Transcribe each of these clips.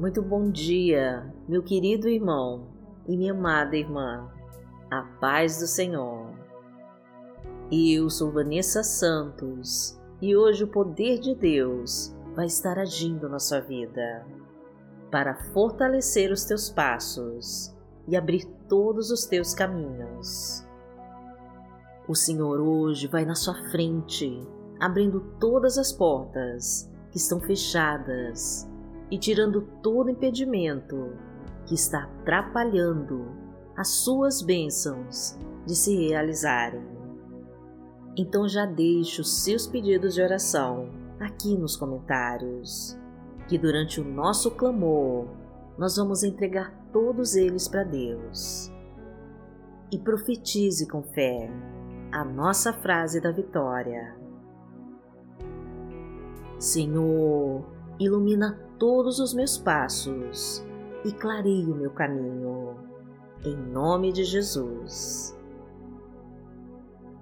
Muito bom dia, meu querido irmão e minha amada irmã. A paz do Senhor. Eu sou Vanessa Santos e hoje o poder de Deus vai estar agindo na sua vida para fortalecer os teus passos e abrir todos os teus caminhos. O Senhor hoje vai na sua frente, abrindo todas as portas que estão fechadas e tirando todo impedimento que está atrapalhando as suas bênçãos de se realizarem. Então já deixe os seus pedidos de oração aqui nos comentários, que durante o nosso clamor nós vamos entregar todos eles para Deus. E profetize com fé a nossa frase da vitória. Senhor, ilumina todos os meus passos e clareie o meu caminho. Em nome de Jesus.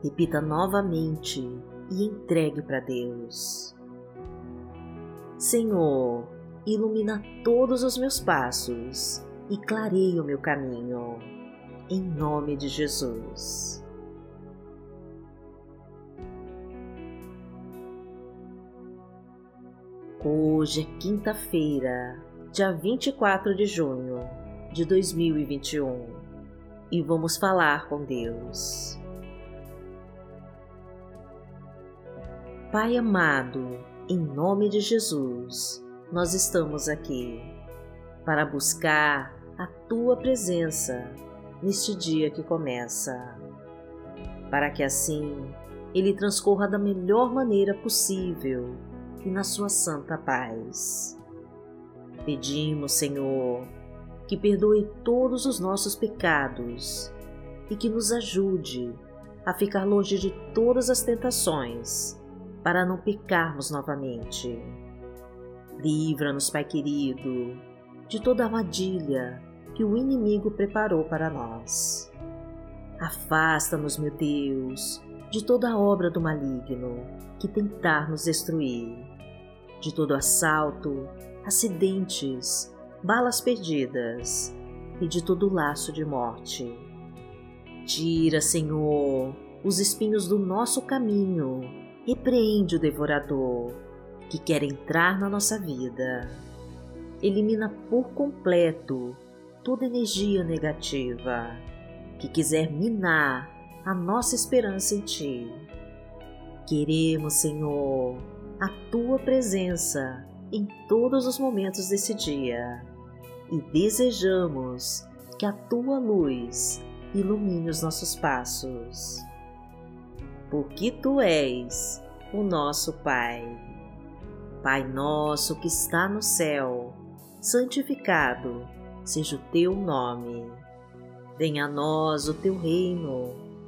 Repita novamente e entregue para Deus. Senhor, ilumina todos os meus passos e clareie o meu caminho. Em nome de Jesus. Hoje é quinta-feira, dia 24 de junho de 2021 e vamos falar com Deus. Pai amado, em nome de Jesus, nós estamos aqui para buscar a tua presença neste dia que começa, para que assim ele transcorra da melhor maneira possível e na sua santa paz. Pedimos, Senhor, que perdoe todos os nossos pecados e que nos ajude a ficar longe de todas as tentações para não pecarmos novamente. Livra-nos, Pai querido, de toda armadilha que o inimigo preparou para nós. Afasta-nos, meu Deus, de toda obra do maligno que tentar nos destruir de todo assalto, acidentes, balas perdidas e de todo laço de morte. Tira, Senhor, os espinhos do nosso caminho, repreende o devorador que quer entrar na nossa vida. Elimina por completo toda energia negativa que quiser minar a nossa esperança em Ti. Queremos, Senhor, a tua presença em todos os momentos desse dia e desejamos que a tua luz ilumine os nossos passos. Porque tu és o nosso Pai. Pai nosso que está no céu, santificado seja o teu nome. Venha a nós o teu reino,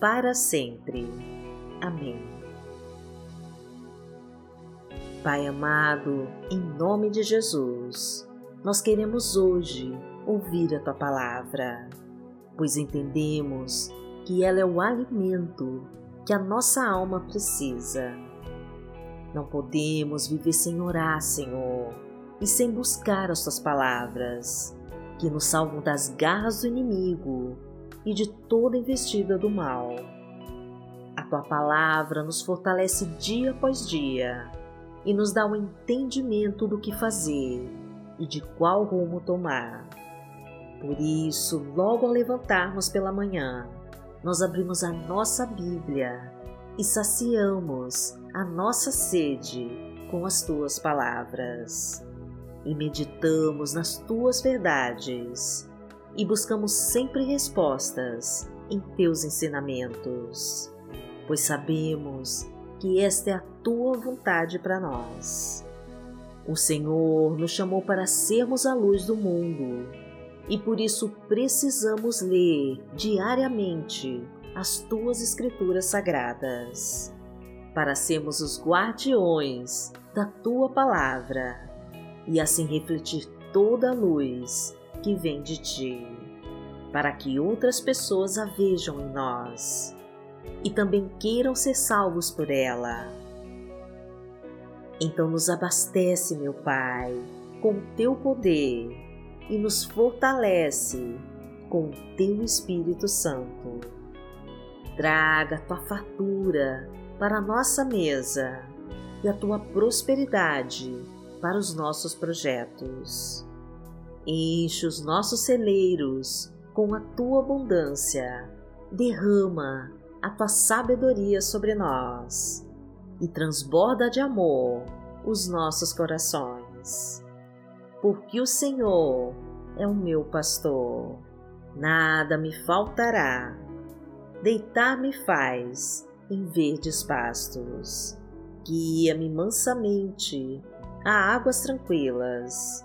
para sempre. Amém. Pai amado, em nome de Jesus, nós queremos hoje ouvir a tua palavra, pois entendemos que ela é o alimento que a nossa alma precisa. Não podemos viver sem orar, Senhor, e sem buscar as tuas palavras, que nos salvam das garras do inimigo e de toda investida do mal. A tua palavra nos fortalece dia após dia e nos dá o um entendimento do que fazer e de qual rumo tomar. Por isso, logo ao levantarmos pela manhã, nós abrimos a nossa Bíblia e saciamos a nossa sede com as tuas palavras. E meditamos nas tuas verdades e buscamos sempre respostas em teus ensinamentos, pois sabemos que esta é a tua vontade para nós. O Senhor nos chamou para sermos a luz do mundo e por isso precisamos ler diariamente as tuas Escrituras sagradas, para sermos os guardiões da tua palavra e assim refletir toda a luz que vem de ti, para que outras pessoas a vejam em nós e também queiram ser salvos por ela. Então nos abastece, meu Pai, com teu poder e nos fortalece com teu Espírito Santo. Traga tua fartura para a nossa mesa e a tua prosperidade para os nossos projetos. Enche os nossos celeiros com a tua abundância, derrama a tua sabedoria sobre nós e transborda de amor os nossos corações. Porque o Senhor é o meu pastor, nada me faltará. Deitar-me faz em verdes pastos, guia-me mansamente a águas tranquilas,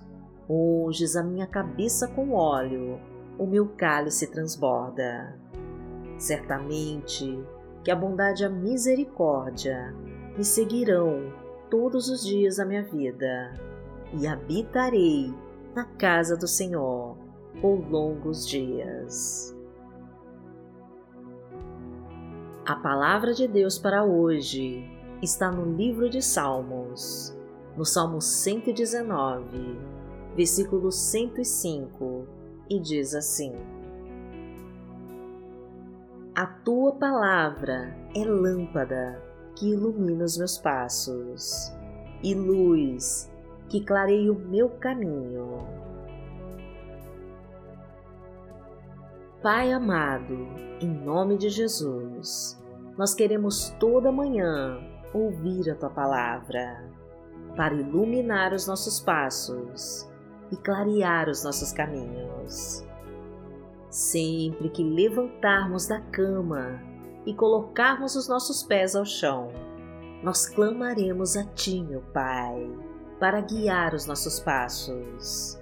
Unges a minha cabeça com óleo, o meu cálice transborda. Certamente que a bondade e a misericórdia me seguirão todos os dias da minha vida, e habitarei na casa do Senhor por longos dias. A palavra de Deus para hoje está no livro de Salmos, no Salmo 119, versículo 105, e diz assim: A tua palavra é lâmpada que ilumina os meus passos e luz que clareie o meu caminho. Pai amado, em nome de Jesus, nós queremos toda manhã ouvir a tua palavra para iluminar os nossos passos e clarear os nossos caminhos. Sempre que levantarmos da cama e colocarmos os nossos pés ao chão, nós clamaremos a Ti, meu Pai para guiar os nossos passos,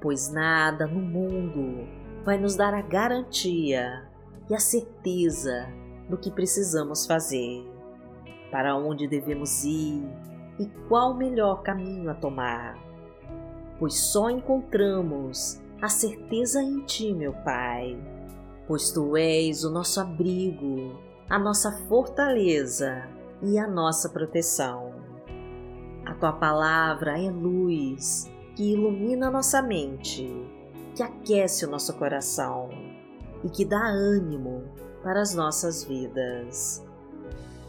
pois nada no mundo vai nos dar a garantia e a certeza do que precisamos fazer, para onde devemos ir e qual o melhor caminho a tomar, pois só encontramos a certeza em Ti, meu Pai, pois Tu és o nosso abrigo, a nossa fortaleza e a nossa proteção. A tua palavra é luz que ilumina nossa mente, que aquece o nosso coração e que dá ânimo para as nossas vidas.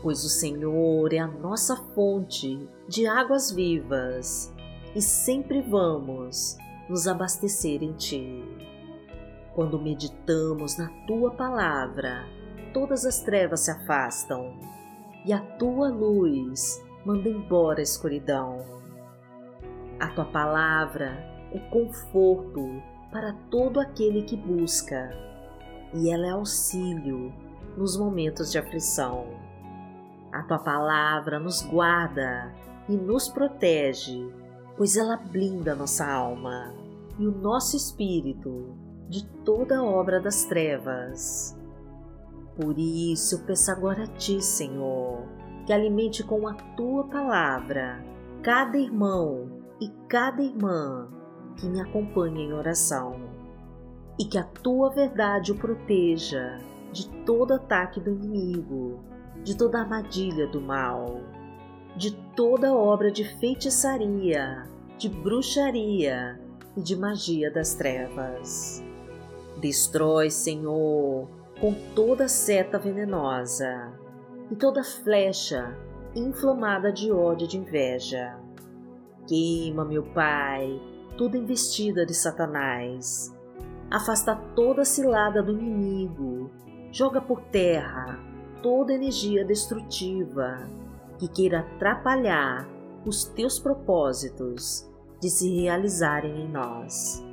Pois o Senhor é a nossa fonte de águas vivas e sempre vamos nos abastecer em Ti. Quando meditamos na Tua palavra, todas as trevas se afastam e a Tua luz manda embora a escuridão. A tua palavra é conforto para todo aquele que busca, e ela é auxílio nos momentos de aflição. A tua palavra nos guarda e nos protege, pois ela blinda nossa alma e o nosso espírito de toda obra das trevas. Por isso eu peço agora a ti, Senhor, que alimente com a tua palavra cada irmão e cada irmã que me acompanha em oração, e que a tua verdade o proteja de todo ataque do inimigo, de toda armadilha do mal, de toda obra de feitiçaria, de bruxaria e de magia das trevas. Destrói, Senhor, com toda seta venenosa e toda flecha inflamada de ódio e de inveja. Queima, meu Pai, toda investida de Satanás. Afasta toda cilada do inimigo. Joga por terra toda energia destrutiva que queira atrapalhar os teus propósitos de se realizarem em nós.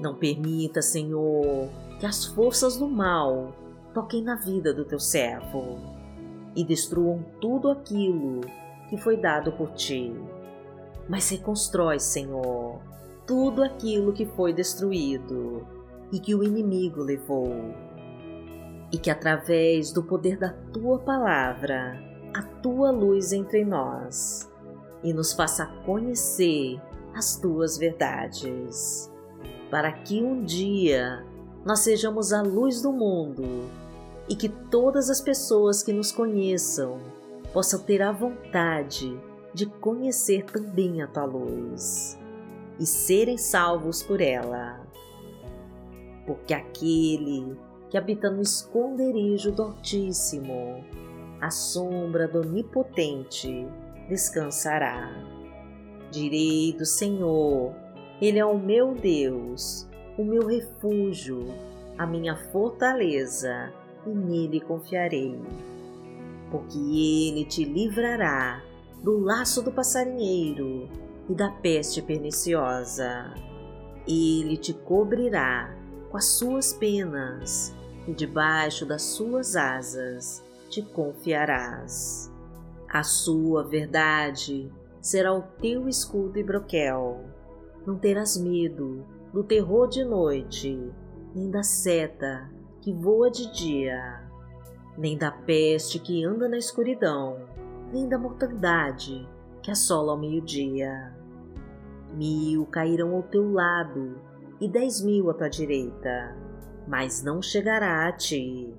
Não permita, Senhor, que as forças do mal toquem na vida do teu servo e destruam tudo aquilo que foi dado por ti. Mas reconstrói, Senhor, tudo aquilo que foi destruído e que o inimigo levou. E que através do poder da tua palavra, a tua luz entre nós e nos faça conhecer as tuas verdades, para que um dia nós sejamos a luz do mundo e que todas as pessoas que nos conheçam possam ter a vontade de conhecer também a tua luz e serem salvos por ela. Porque aquele que habita no esconderijo do Altíssimo, a sombra do Onipotente, descansará. Direi do Senhor, Ele é o meu Deus, o meu refúgio, a minha fortaleza, e nele confiarei. Porque Ele te livrará do laço do passarinheiro e da peste perniciosa. Ele te cobrirá com as suas penas, e debaixo das suas asas te confiarás. A sua verdade será o teu escudo e broquel. Não terás medo do terror de noite, nem da seta que voa de dia, nem da peste que anda na escuridão, nem da mortandade que assola ao meio-dia. Mil cairão ao teu lado e dez mil à tua direita, mas não chegará a ti.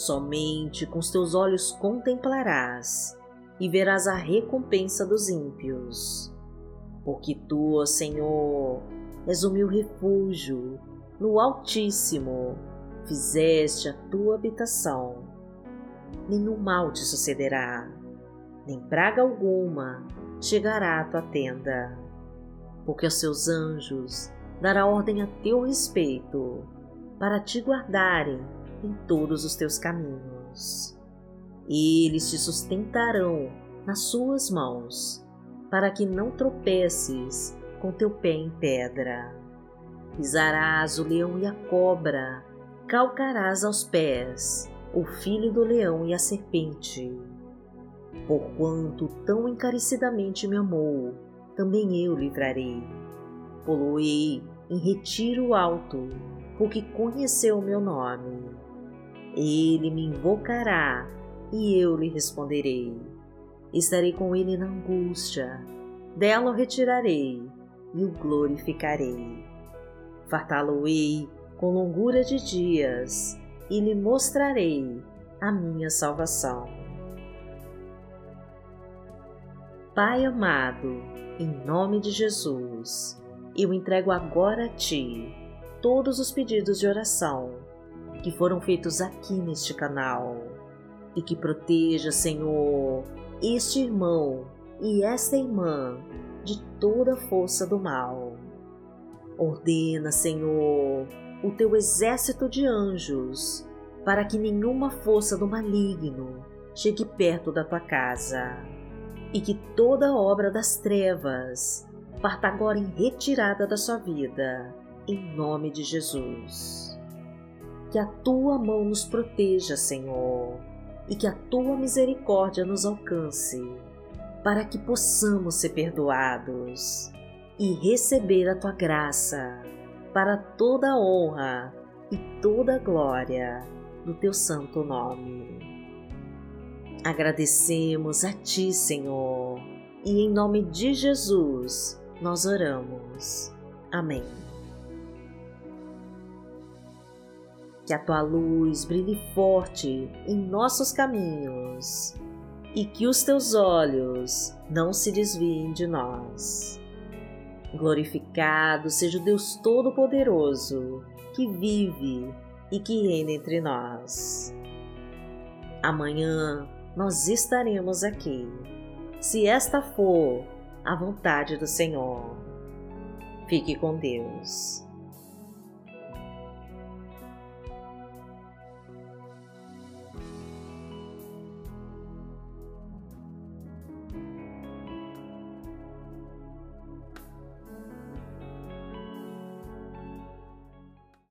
Somente com os teus olhos contemplarás e verás a recompensa dos ímpios. Porque tu, Senhor, és o meu refúgio, no Altíssimo fizeste a tua habitação. Nenhum mal te sucederá, nem praga alguma chegará à tua tenda, porque aos seus anjos dará ordem a teu respeito, para te guardarem em todos os teus caminhos. Eles te sustentarão nas suas mãos, para que não tropeces com teu pé em pedra. Pisarás o leão e a cobra, calcarás aos pés o filho do leão e a serpente. Porquanto tão encarecidamente me amou, também eu livrarei. Poloei em retiro alto, porque conheceu o meu nome. Ele me invocará e eu lhe responderei. Estarei com ele na angústia, dela o retirarei e o glorificarei. Fartá-lo-ei com longura de dias e lhe mostrarei a minha salvação. Pai amado, em nome de Jesus, eu entrego agora a Ti todos os pedidos de oração que foram feitos aqui neste canal e que proteja, Senhor, este irmão e esta irmã de toda força do mal. Ordena, Senhor, o teu exército de anjos para que nenhuma força do maligno chegue perto da tua casa e que toda obra das trevas parta agora em retirada da sua vida, em nome de Jesus. Que a tua mão nos proteja, Senhor, e que a tua misericórdia nos alcance, para que possamos ser perdoados e receber a tua graça, para toda a honra e toda a glória do teu santo nome. Agradecemos a ti, Senhor, e em nome de Jesus nós oramos. Amém. Que a tua luz brilhe forte em nossos caminhos e que os teus olhos não se desviem de nós. Glorificado seja o Deus Todo-Poderoso que vive e que reina entre nós. Amanhã nós estaremos aqui, se esta for a vontade do Senhor. Fique com Deus.